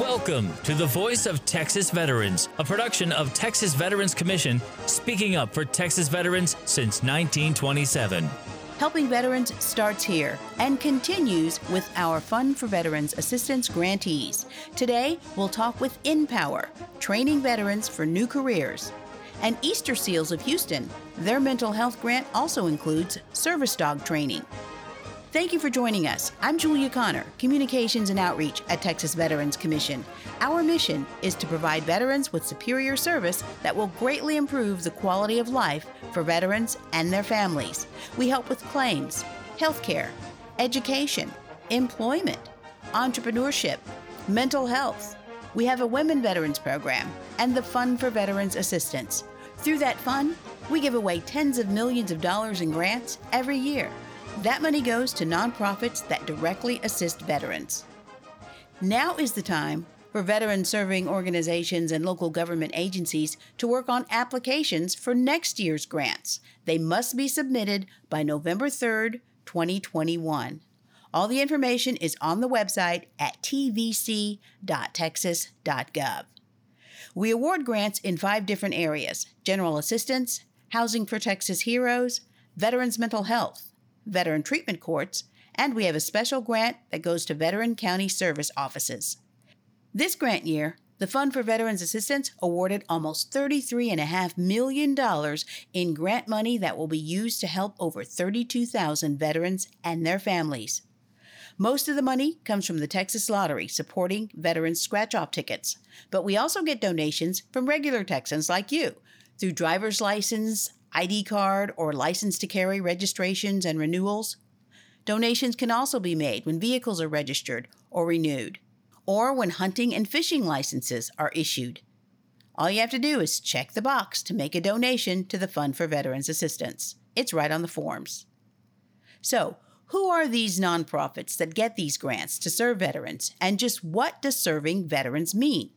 Welcome to the Voice of Texas Veterans, a production of Texas Veterans Commission, speaking up for Texas veterans since 1927. Helping Veterans starts here and continues with our Fund for Veterans Assistance grantees. Today, we'll talk with NPower, training veterans for new careers. And Easter Seals of Houston, their mental health grant also includes service dog training. Thank you for joining us. I'm Julia Connor, Communications and Outreach at Texas Veterans Commission. Our mission is to provide veterans with superior service that will greatly improve the quality of life for veterans and their families. We help with claims, healthcare, education, employment, entrepreneurship, mental health. We have a women veterans program and the Fund for Veterans Assistance. Through that fund, we give away tens of millions of dollars in grants every year. That money goes to nonprofits that directly assist veterans. Now is the time for veteran serving organizations and local government agencies to work on applications for next year's grants. They must be submitted by November 3rd, 2021. All the information is on the website at tvc.texas.gov. We award grants in five different areas general assistance, housing for Texas heroes, veterans mental health, veteran treatment courts, and we have a special grant that goes to veteran county service offices. This grant year, the Fund for Veterans Assistance awarded almost $33.5 million in grant money that will be used to help over 32,000 veterans and their families. Most of the money comes from the Texas Lottery supporting veterans scratch off tickets, but we also get donations from regular Texans like you through driver's license, ID card, or license to carry registrations and renewals. Donations can also be made when vehicles are registered or renewed, or when hunting and fishing licenses are issued. All you have to do is check the box to make a donation to the Fund for Veterans Assistance. It's right on the forms. So, who are these nonprofits that get these grants to serve veterans, and just what does serving veterans mean?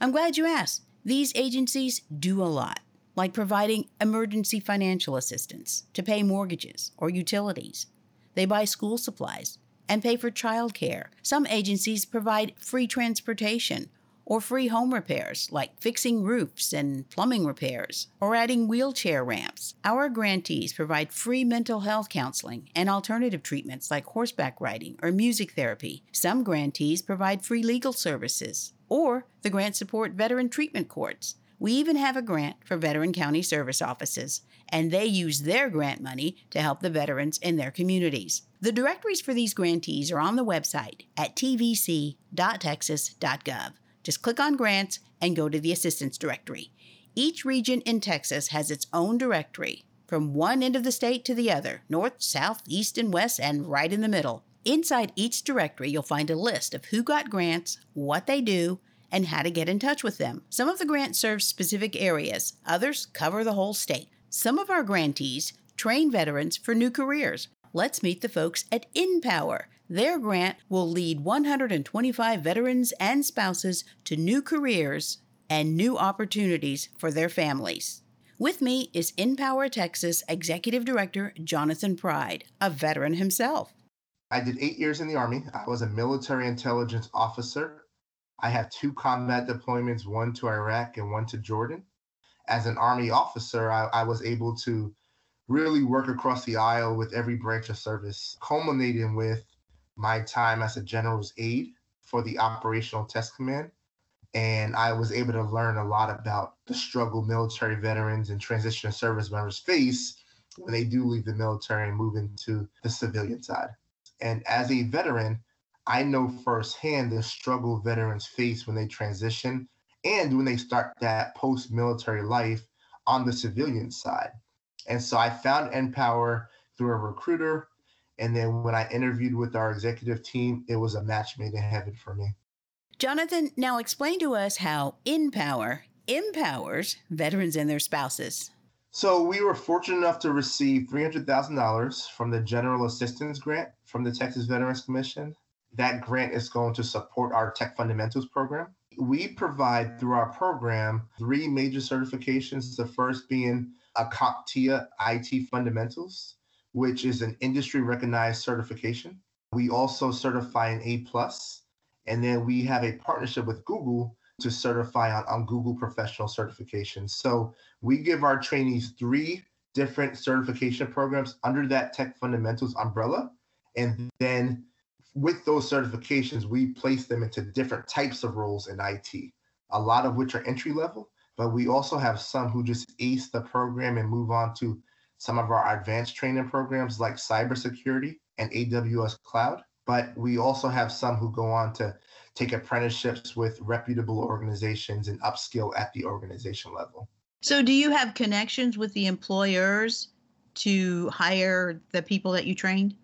I'm glad you asked. These agencies do a lot like providing emergency financial assistance to pay mortgages or utilities. They buy school supplies and pay for childcare. Some agencies provide free transportation or free home repairs, like fixing roofs and plumbing repairs, or adding wheelchair ramps. Our grantees provide free mental health counseling and alternative treatments like horseback riding or music therapy. Some grantees provide free legal services, or the grant support veteran treatment courts. We even have a grant for veteran county service offices, and they use their grant money to help the veterans in their communities. The directories for these grantees are on the website at tvc.texas.gov. Just click on grants and go to the assistance directory. Each region in Texas has its own directory, from one end of the state to the other north, south, east, and west, and right in the middle. Inside each directory, you'll find a list of who got grants, what they do, and how to get in touch with them. Some of the grants serve specific areas, others cover the whole state. Some of our grantees train veterans for new careers. Let's meet the folks at NPower. Their grant will lead 125 veterans and spouses to new careers and new opportunities for their families. With me is NPower Texas Executive Director Jonathan Pride, a veteran himself. I did eight years in the Army. I was a military intelligence officer I have two combat deployments, one to Iraq and one to Jordan. As an Army officer, I, I was able to really work across the aisle with every branch of service, culminating with my time as a general's aide for the Operational Test Command. And I was able to learn a lot about the struggle military veterans and transition service members face when they do leave the military and move into the civilian side. And as a veteran, I know firsthand the struggle veterans face when they transition and when they start that post military life on the civilian side. And so I found NPower through a recruiter. And then when I interviewed with our executive team, it was a match made in heaven for me. Jonathan, now explain to us how NPower empowers veterans and their spouses. So we were fortunate enough to receive $300,000 from the General Assistance Grant from the Texas Veterans Commission that grant is going to support our Tech Fundamentals program. We provide through our program three major certifications. The first being a CompTIA IT Fundamentals, which is an industry recognized certification. We also certify an A plus And then we have a partnership with Google to certify on, on Google professional certifications. So we give our trainees three different certification programs under that tech fundamentals umbrella. And then with those certifications, we place them into different types of roles in IT, a lot of which are entry level, but we also have some who just ace the program and move on to some of our advanced training programs like cybersecurity and AWS cloud. But we also have some who go on to take apprenticeships with reputable organizations and upskill at the organization level. So, do you have connections with the employers to hire the people that you trained?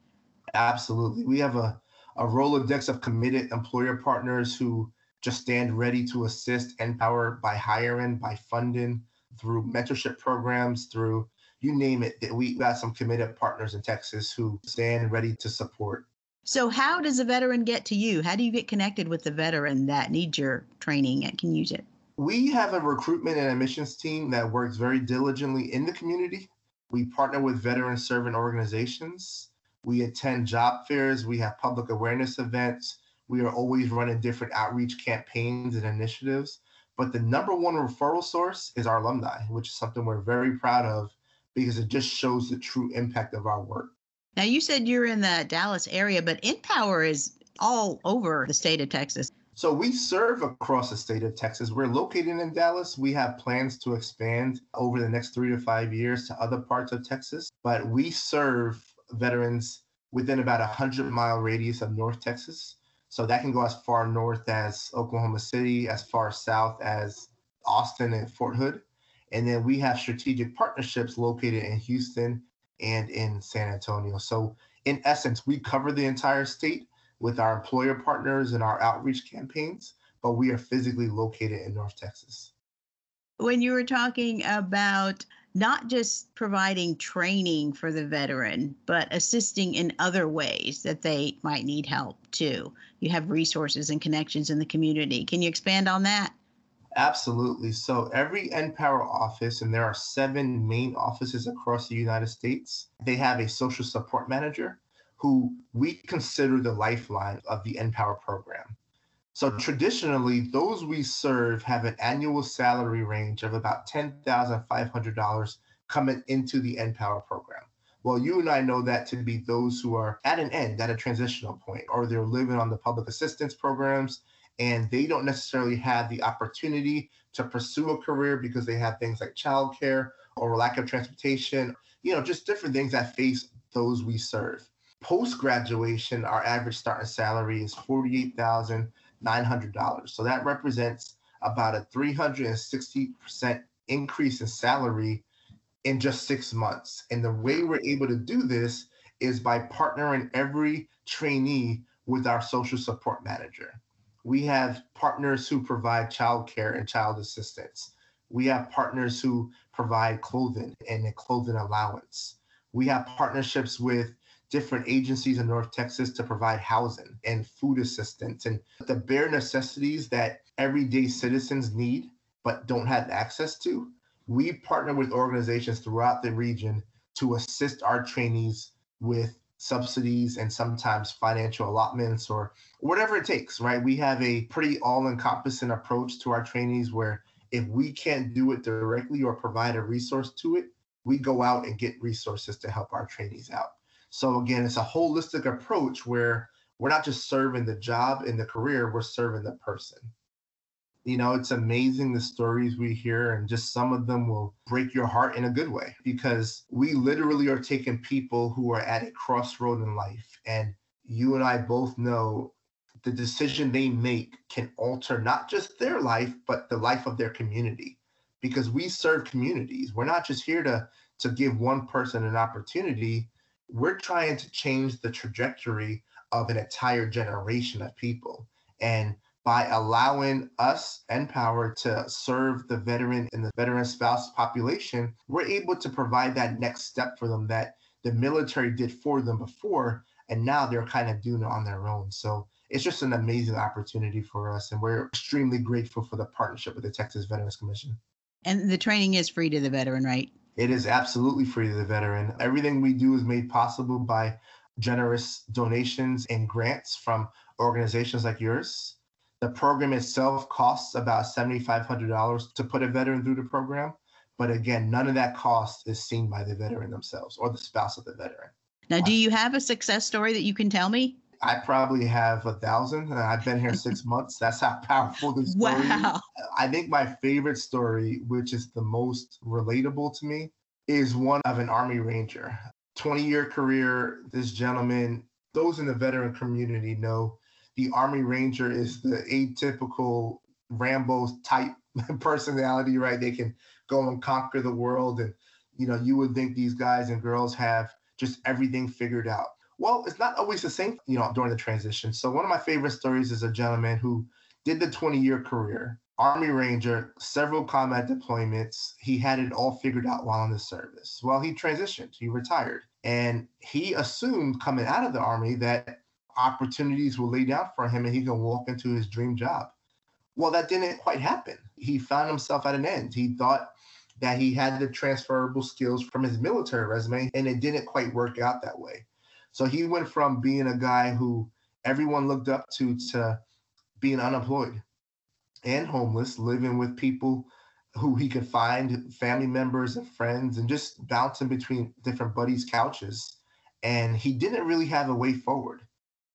Absolutely. We have a, a Rolodex of committed employer partners who just stand ready to assist NPower by hiring, by funding, through mentorship programs, through you name it. We got some committed partners in Texas who stand ready to support. So, how does a veteran get to you? How do you get connected with the veteran that needs your training and can use it? We have a recruitment and admissions team that works very diligently in the community. We partner with veteran serving organizations. We attend job fairs. We have public awareness events. We are always running different outreach campaigns and initiatives. But the number one referral source is our alumni, which is something we're very proud of because it just shows the true impact of our work. Now, you said you're in the Dallas area, but NPower is all over the state of Texas. So we serve across the state of Texas. We're located in Dallas. We have plans to expand over the next three to five years to other parts of Texas, but we serve veterans within about a 100 mile radius of North Texas. So that can go as far north as Oklahoma City, as far south as Austin and Fort Hood. And then we have strategic partnerships located in Houston and in San Antonio. So, in essence, we cover the entire state with our employer partners and our outreach campaigns, but we are physically located in North Texas. When you were talking about not just providing training for the veteran, but assisting in other ways that they might need help too. You have resources and connections in the community. Can you expand on that? Absolutely. So every NPower office, and there are seven main offices across the United States, they have a social support manager who we consider the lifeline of the NPower program. So traditionally, those we serve have an annual salary range of about $10,500 coming into the NPower program. Well, you and I know that to be those who are at an end, at a transitional point, or they're living on the public assistance programs and they don't necessarily have the opportunity to pursue a career because they have things like childcare or lack of transportation, you know, just different things that face those we serve. Post graduation, our average starting salary is $48,900. So that represents about a 360% increase in salary in just six months. And the way we're able to do this is by partnering every trainee with our social support manager. We have partners who provide childcare and child assistance. We have partners who provide clothing and a clothing allowance. We have partnerships with different agencies in North Texas to provide housing and food assistance and the bare necessities that everyday citizens need but don't have access to. We partner with organizations throughout the region to assist our trainees with subsidies and sometimes financial allotments or whatever it takes, right? We have a pretty all encompassing approach to our trainees where if we can't do it directly or provide a resource to it, we go out and get resources to help our trainees out. So again, it's a holistic approach where we're not just serving the job and the career, we're serving the person you know, it's amazing the stories we hear, and just some of them will break your heart in a good way because we literally are taking people who are at a crossroad in life. And you and I both know the decision they make can alter not just their life, but the life of their community because we serve communities. We're not just here to, to give one person an opportunity, we're trying to change the trajectory of an entire generation of people. And by allowing us NPower to serve the veteran and the veteran spouse population, we're able to provide that next step for them that the military did for them before, and now they're kind of doing it on their own. So it's just an amazing opportunity for us, and we're extremely grateful for the partnership with the Texas Veterans Commission. And the training is free to the veteran, right? It is absolutely free to the veteran. Everything we do is made possible by generous donations and grants from organizations like yours. The program itself costs about $7,500 to put a veteran through the program. But again, none of that cost is seen by the veteran themselves or the spouse of the veteran. Now, do you have a success story that you can tell me? I probably have a thousand. and I've been here six months. That's how powerful this story wow. is. I think my favorite story, which is the most relatable to me, is one of an Army Ranger. 20 year career, this gentleman, those in the veteran community know the Army Ranger is the atypical Rambo type personality, right? They can go and conquer the world. And, you know, you would think these guys and girls have just everything figured out. Well, it's not always the same, you know, during the transition. So one of my favorite stories is a gentleman who did the 20 year career, Army Ranger, several combat deployments. He had it all figured out while in the service. Well, he transitioned, he retired. And he assumed coming out of the Army that opportunities will lay down for him and he can walk into his dream job. Well, that didn't quite happen. He found himself at an end. He thought that he had the transferable skills from his military resume, and it didn't quite work out that way. So he went from being a guy who everyone looked up to to being unemployed and homeless, living with people who he could find, family members and friends, and just bouncing between different buddies' couches. And he didn't really have a way forward.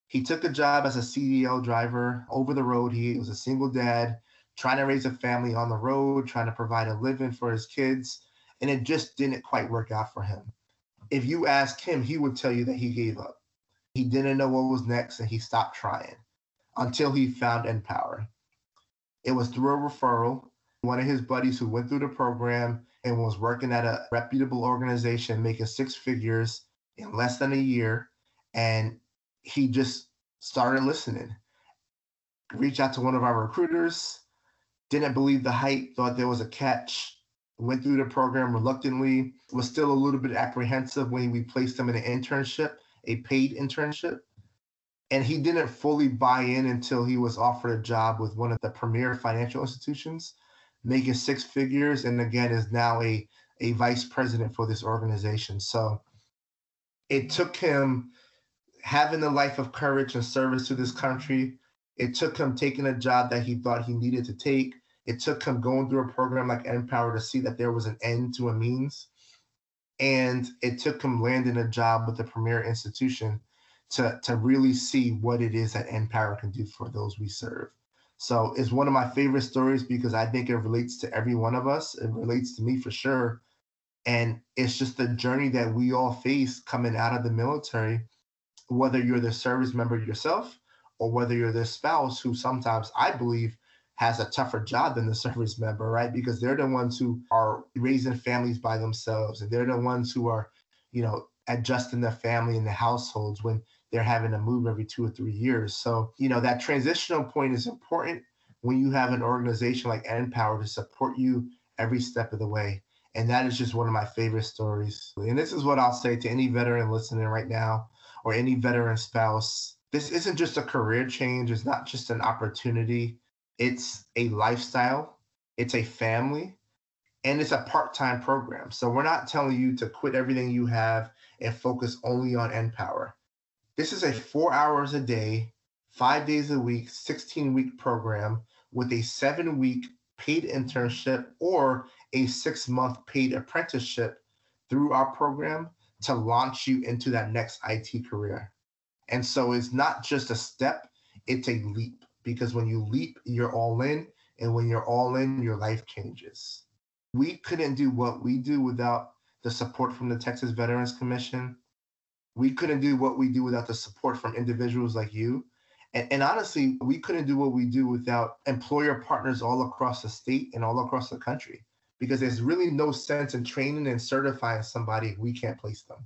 He took a job as a CDL driver over the road. He was a single dad, trying to raise a family on the road, trying to provide a living for his kids, and it just didn't quite work out for him if you ask him, he would tell you that he gave up. He didn't know what was next and he stopped trying until he found NPower. It was through a referral. One of his buddies who went through the program and was working at a reputable organization, making six figures in less than a year. And he just started listening. Reached out to one of our recruiters, didn't believe the hype, thought there was a catch, went through the program reluctantly, was still a little bit apprehensive when we placed him in an internship, a paid internship. And he didn't fully buy in until he was offered a job with one of the premier financial institutions, making six figures, and again is now a, a vice president for this organization. So it took him having a life of courage and service to this country. It took him taking a job that he thought he needed to take it took him going through a program like NPower to see that there was an end to a means. And it took him landing a job with the premier institution to, to really see what it is that NPower can do for those we serve. So it's one of my favorite stories because I think it relates to every one of us. It relates to me for sure. And it's just the journey that we all face coming out of the military, whether you're the service member yourself or whether you're the spouse who sometimes I believe has a tougher job than the service member, right? Because they're the ones who are raising families by themselves, and they're the ones who are, you know, adjusting their family and the households when they're having to move every two or three years. So, you know, that transitional point is important when you have an organization like NPower to support you every step of the way. And that is just one of my favorite stories. And this is what I'll say to any veteran listening right now or any veteran spouse. This isn't just a career change, it's not just an opportunity it's a lifestyle, it's a family, and it's a part time program. So we're not telling you to quit everything you have and focus only on NPower. This is a four hours a day, five days a week, 16 week program with a seven week paid internship or a six month paid apprenticeship through our program to launch you into that next IT career. And so it's not just a step, it's a leap because when you leap, you're all in. And when you're all in, your life changes. We couldn't do what we do without the support from the Texas Veterans Commission. We couldn't do what we do without the support from individuals like you. And, and, honestly, we couldn't do what we do without employer partners all across the state and all across the country because there's really no sense in training and certifying somebody if we can't place them.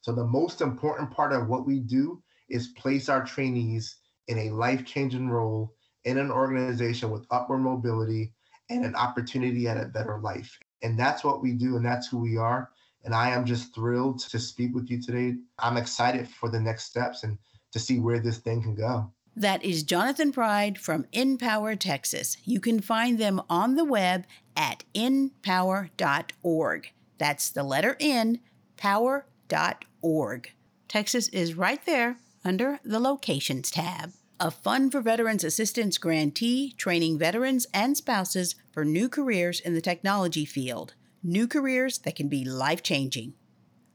So, the most important part of what we do is place our trainees in a life changing role in an organization with upward mobility and an opportunity at a better life. And that's what we do, and that's who we are. And I am just thrilled to speak with you today. I'm excited for the next steps and to see where this thing can go. That is Jonathan Pride from NPower Texas. You can find them on the web at npower.org. That's the letter N, power.org. Texas is right there under the Locations tab. A Fund for Veterans Assistance grantee training veterans and spouses for new careers in the technology field. New careers that can be life changing.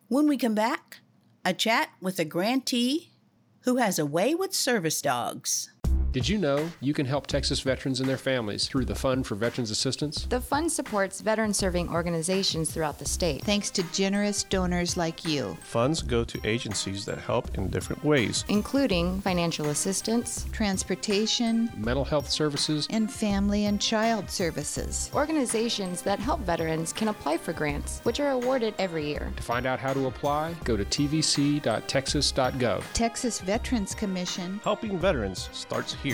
When we come back, a chat with a grantee who has a way with service dogs. Did you know you can help Texas veterans and their families through the Fund for Veterans Assistance? The fund supports veteran serving organizations throughout the state. Thanks to generous donors like you. Funds go to agencies that help in different ways, including financial assistance, transportation, mental health services, and family and child services. Organizations that help veterans can apply for grants, which are awarded every year. To find out how to apply, go to tvc.texas.gov. Texas Veterans Commission. Helping veterans starts here.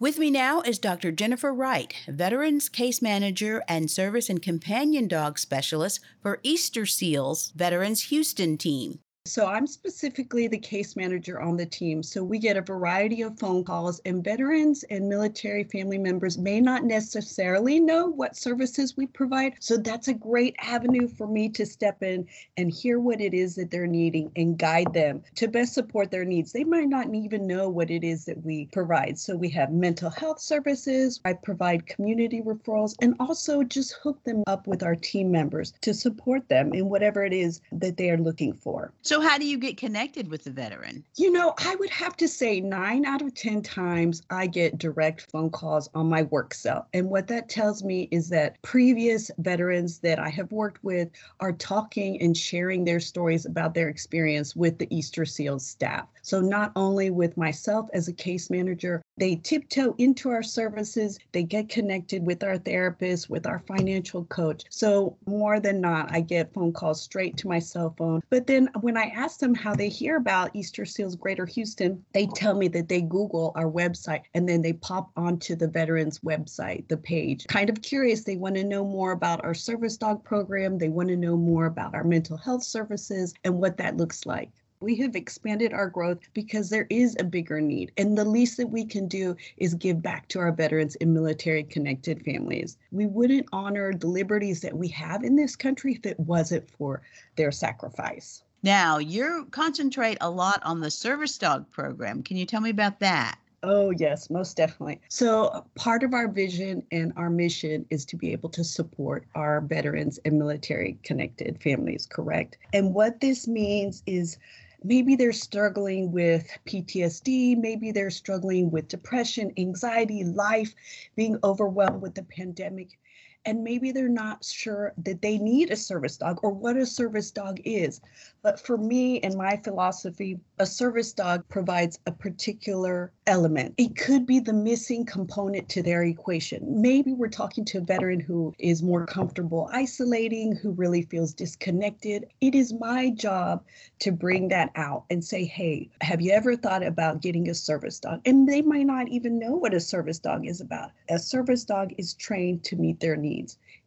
With me now is Dr. Jennifer Wright, Veterans Case Manager and Service and Companion Dog Specialist for Easter Seals Veterans Houston Team. So I'm specifically the case manager on the team. So we get a variety of phone calls, and veterans and military family members may not necessarily know what services we provide. So that's a great avenue for me to step in and hear what it is that they're needing and guide them to best support their needs. They might not even know what it is that we provide. So we have mental health services, I provide community referrals, and also just hook them up with our team members to support them in whatever it is that they are looking for. So so, how do you get connected with the veteran? You know, I would have to say nine out of 10 times I get direct phone calls on my work cell. And what that tells me is that previous veterans that I have worked with are talking and sharing their stories about their experience with the Easter SEALs staff. So, not only with myself as a case manager, they tiptoe into our services, they get connected with our therapist, with our financial coach. So, more than not, I get phone calls straight to my cell phone. But then when I ask them how they hear about Easter Seals Greater Houston, they tell me that they Google our website and then they pop onto the veterans website, the page. Kind of curious, they want to know more about our service dog program, they want to know more about our mental health services and what that looks like. We have expanded our growth because there is a bigger need. And the least that we can do is give back to our veterans and military connected families. We wouldn't honor the liberties that we have in this country if it wasn't for their sacrifice. Now, you concentrate a lot on the service dog program. Can you tell me about that? Oh, yes, most definitely. So, part of our vision and our mission is to be able to support our veterans and military connected families, correct? And what this means is maybe they're struggling with PTSD, maybe they're struggling with depression, anxiety, life, being overwhelmed with the pandemic and maybe they're not sure that they need a service dog or what a service dog is. But for me and my philosophy, a service dog provides a particular element. It could be the missing component to their equation. Maybe we're talking to a veteran who is more comfortable isolating, who really feels disconnected. It is my job to bring that out and say, hey, have you ever thought about getting a service dog? And they might not even know what a service dog is about. A service dog is trained to meet their needs.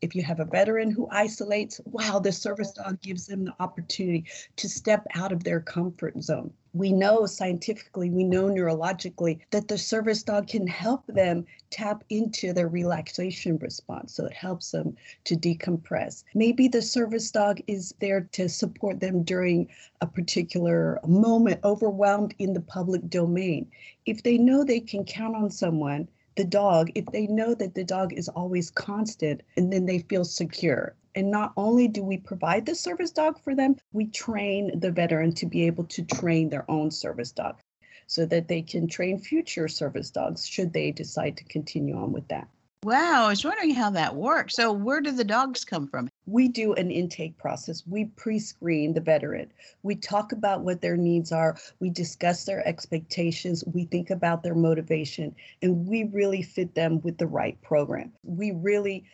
If you have a veteran who isolates, wow, the service dog gives them the opportunity to step out of their comfort zone. We know scientifically, we know neurologically that the service dog can help them tap into their relaxation response. So it helps them to decompress. Maybe the service dog is there to support them during a particular moment, overwhelmed in the public domain. If they know they can count on someone, the dog, if they know that the dog is always constant, and then they feel secure. And not only do we provide the service dog for them, we train the veteran to be able to train their own service dog so that they can train future service dogs should they decide to continue on with that. Wow, I was wondering how that works. So, where do the dogs come from? We do an intake process. We pre screen the veteran. We talk about what their needs are. We discuss their expectations. We think about their motivation, and we really fit them with the right program. We really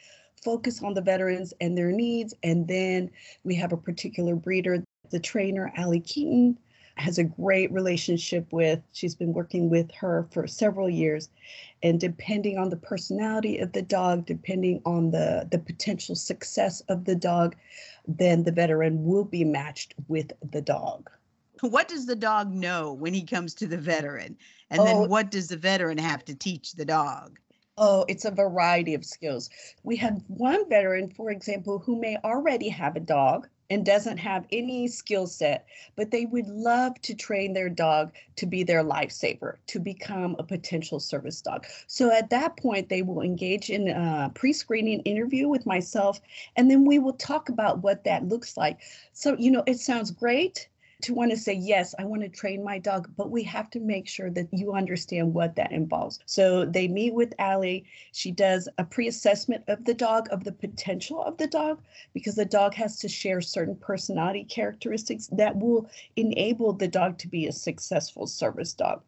focus on the veterans and their needs. And then we have a particular breeder, the trainer, Allie Keaton, has a great relationship with. She's been working with her for several years. And depending on the personality of the dog, depending on the, the potential success of the dog, then the veteran will be matched with the dog. What does the dog know when he comes to the veteran? And oh, then what does the veteran have to teach the dog? Oh, it's a variety of skills. We have one veteran, for example, who may already have a dog and doesn't have any skill set, but they would love to train their dog to be their lifesaver, to become a potential service dog. So at that point, they will engage in a pre screening interview with myself, and then we will talk about what that looks like. So, you know, it sounds great to want to say, yes, I want to train my dog, but we have to make sure that you understand what that involves. So they meet with Allie. She does a pre assessment of the dog, of the potential of the dog, because the dog has to share certain personality characteristics that will enable the dog to be a successful service dog.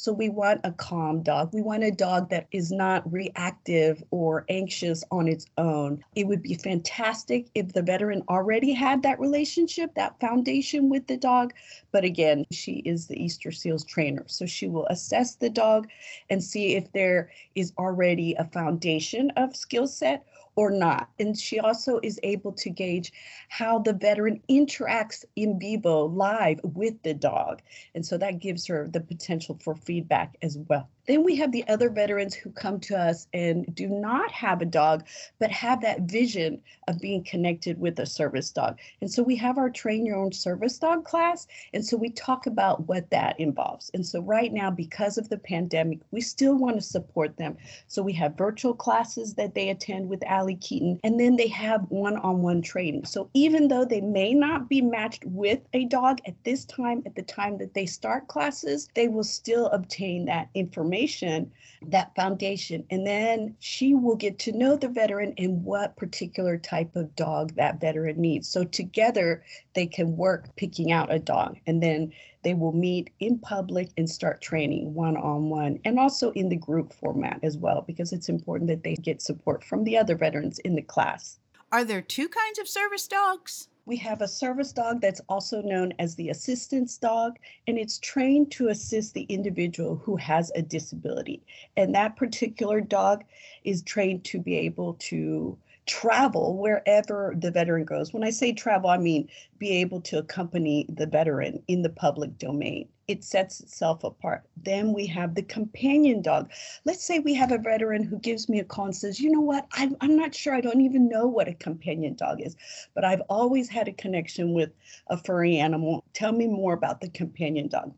So we want a calm dog. We want a dog that is not reactive or anxious on its own. It would be fantastic if the veteran already had that relationship, that foundation with the dog. But again, she is the Easter Seals trainer. So she will assess the dog and see if there is already a foundation of skill set or not. And she also is able to gauge how the veteran interacts in vivo live with the dog. And so that gives her the potential for feedback as well. Then we have the other veterans who come to us and do not have a dog, but have that vision of being connected with a service dog. And so we have our train your own service dog class. And so we talk about what that involves. And so right now, because of the pandemic, we still want to support them. So we have virtual classes that they attend with Allie Keaton, and then they have one on one training. So even though they may not be matched with a dog at this time, at the time that they start classes, they will still obtain that information information, that foundation, and then she will get to know the veteran and what particular type of dog that veteran needs. So together they can work picking out a dog and then they will meet in public and start training one on one and also in the group format as well because it's important that they get support from the other veterans in the class. Are there two kinds of service dogs? We have a service dog that's also known as the assistance dog, and it's trained to assist the individual who has a disability. And that particular dog is trained to be able to travel wherever the veteran goes. When I say travel, I mean be able to accompany the veteran in the public domain. It sets itself apart. Then we have the companion dog. Let's say we have a veteran who gives me a call and says, you know what, I'm, I'm not sure, I don't even know what a companion dog is, but I've always had a connection with a furry animal. Tell me more about the companion dog.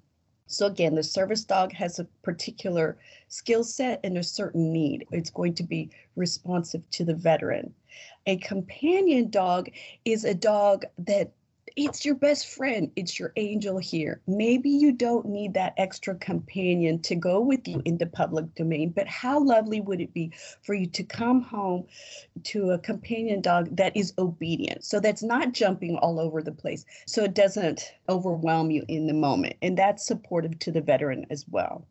So again, the service dog has a particular skill set and a certain need. It's going to be responsive to the veteran. A companion dog is a dog that it's your best friend. It's your angel here. Maybe you don't need that extra companion to go with you in the public domain, but how lovely would it be for you to come home to a companion dog that is obedient? So that's not jumping all over the place. So it doesn't overwhelm you in the moment. And that's supportive to the veteran as well.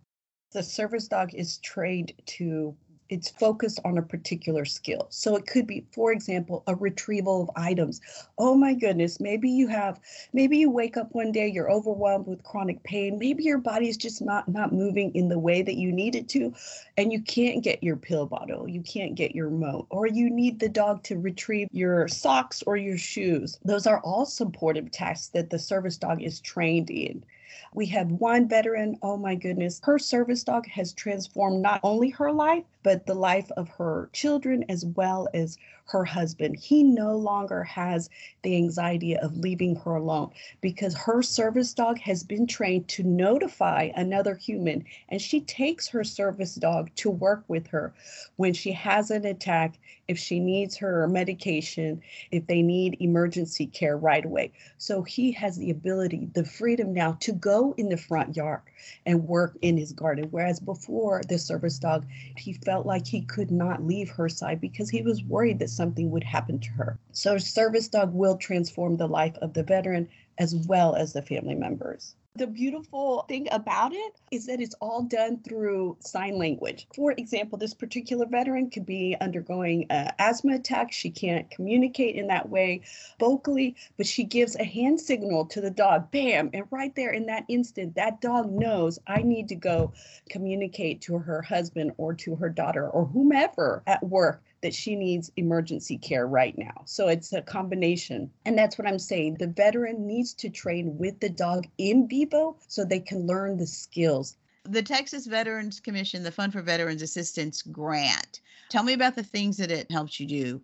The service dog is trained to it's focused on a particular skill. So it could be, for example, a retrieval of items. Oh my goodness, maybe you have, maybe you wake up one day, you're overwhelmed with chronic pain. Maybe your body's just not not moving in the way that you need it to, and you can't get your pill bottle, you can't get your remote, or you need the dog to retrieve your socks or your shoes. Those are all supportive tasks that the service dog is trained in. We have one veteran, oh my goodness, her service dog has transformed not only her life, but the life of her children as well as her husband. He no longer has the anxiety of leaving her alone because her service dog has been trained to notify another human and she takes her service dog to work with her when she has an attack, if she needs her medication, if they need emergency care right away. So he has the ability, the freedom now to go in the front yard and work in his garden. Whereas before, the service dog, he felt like he could not leave her side because he was worried that something would happen to her. So, service dog will transform the life of the veteran as well as the family members. The beautiful thing about it is that it's all done through sign language. For example, this particular veteran could be undergoing an asthma attack. She can't communicate in that way vocally, but she gives a hand signal to the dog, bam, and right there in that instant, that dog knows I need to go communicate to her husband or to her daughter or whomever at work that she needs emergency care right now. So it's a combination. And that's what I'm saying. The veteran needs to train with the dog in vivo so they can learn the skills. The Texas Veterans Commission, the Fund for Veterans Assistance grant. Tell me about the things that it helps you do.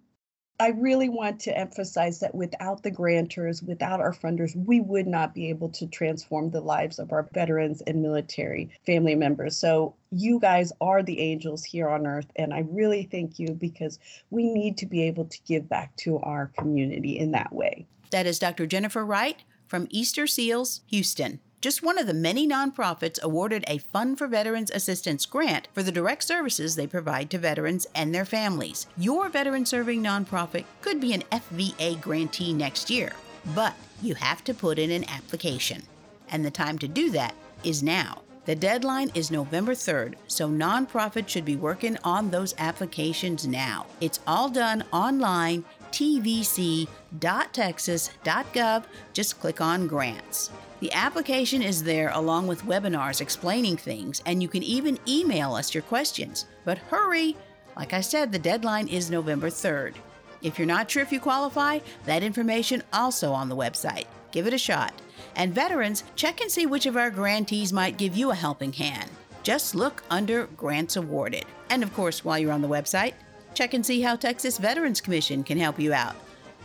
I really want to emphasize that without the grantors, without our funders, we would not be able to transform the lives of our veterans and military family members. So, you guys are the angels here on earth, and I really thank you because we need to be able to give back to our community in that way. That is Dr. Jennifer Wright from Easter Seals, Houston just one of the many nonprofits awarded a Fund for Veterans Assistance grant for the direct services they provide to veterans and their families. Your veteran serving nonprofit could be an FVA grantee next year, but you have to put in an application. And the time to do that is now. The deadline is November 3rd, so nonprofits should be working on those applications now. It's all done online, tvc.texas.gov. Just click on grants. The application is there along with webinars explaining things, and you can even email us your questions. But hurry! Like I said, the deadline is November 3rd. If you're not sure if you qualify, that information also on the website. Give it a shot. And veterans, check and see which of our grantees might give you a helping hand. Just look under Grants Awarded. And of course, while you're on the website, check and see how Texas Veterans Commission can help you out.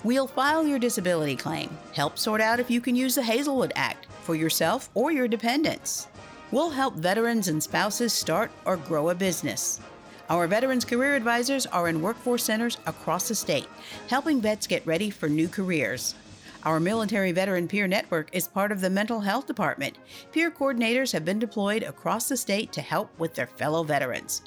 We'll file your disability claim, help sort out if you can use the Hazelwood Act for yourself or your dependents. We'll help veterans and spouses start or grow a business. Our Veterans Career Advisors are in workforce centers across the state, helping vets get ready for new careers. Our Military Veteran Peer Network is part of the Mental Health Department. Peer coordinators have been deployed across the state to help with their fellow veterans.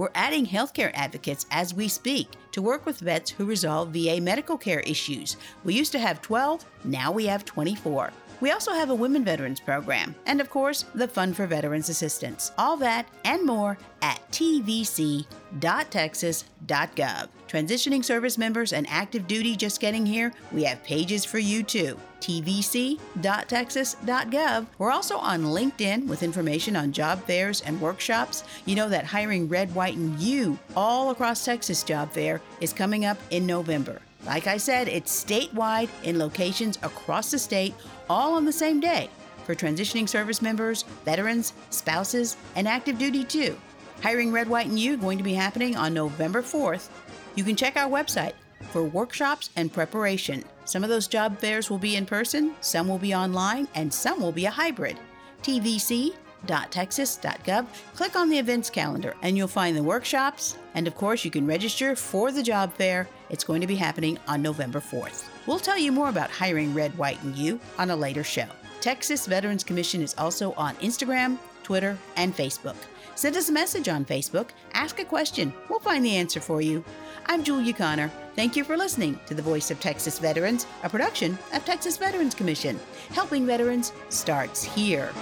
We're adding healthcare advocates as we speak to work with vets who resolve VA medical care issues. We used to have 12, now we have 24. We also have a Women Veterans Program, and of course, the Fund for Veterans Assistance. All that and more at tvc.texas.gov. Transitioning service members and active duty just getting here, we have pages for you too. tvc.texas.gov. We're also on LinkedIn with information on job fairs and workshops. You know that hiring Red, White, and You all across Texas job fair is coming up in November. Like I said, it's statewide in locations across the state, all on the same day for transitioning service members, veterans, spouses, and active duty too. Hiring Red, White, and You going to be happening on November 4th. You can check our website for workshops and preparation. Some of those job fairs will be in person, some will be online, and some will be a hybrid. TVC www.texas.gov. Click on the events calendar and you'll find the workshops. And of course, you can register for the job fair. It's going to be happening on November 4th. We'll tell you more about hiring Red, White, and You on a later show. Texas Veterans Commission is also on Instagram, Twitter, and Facebook. Send us a message on Facebook, ask a question. We'll find the answer for you. I'm Julia Connor. Thank you for listening to The Voice of Texas Veterans, a production of Texas Veterans Commission. Helping veterans starts here.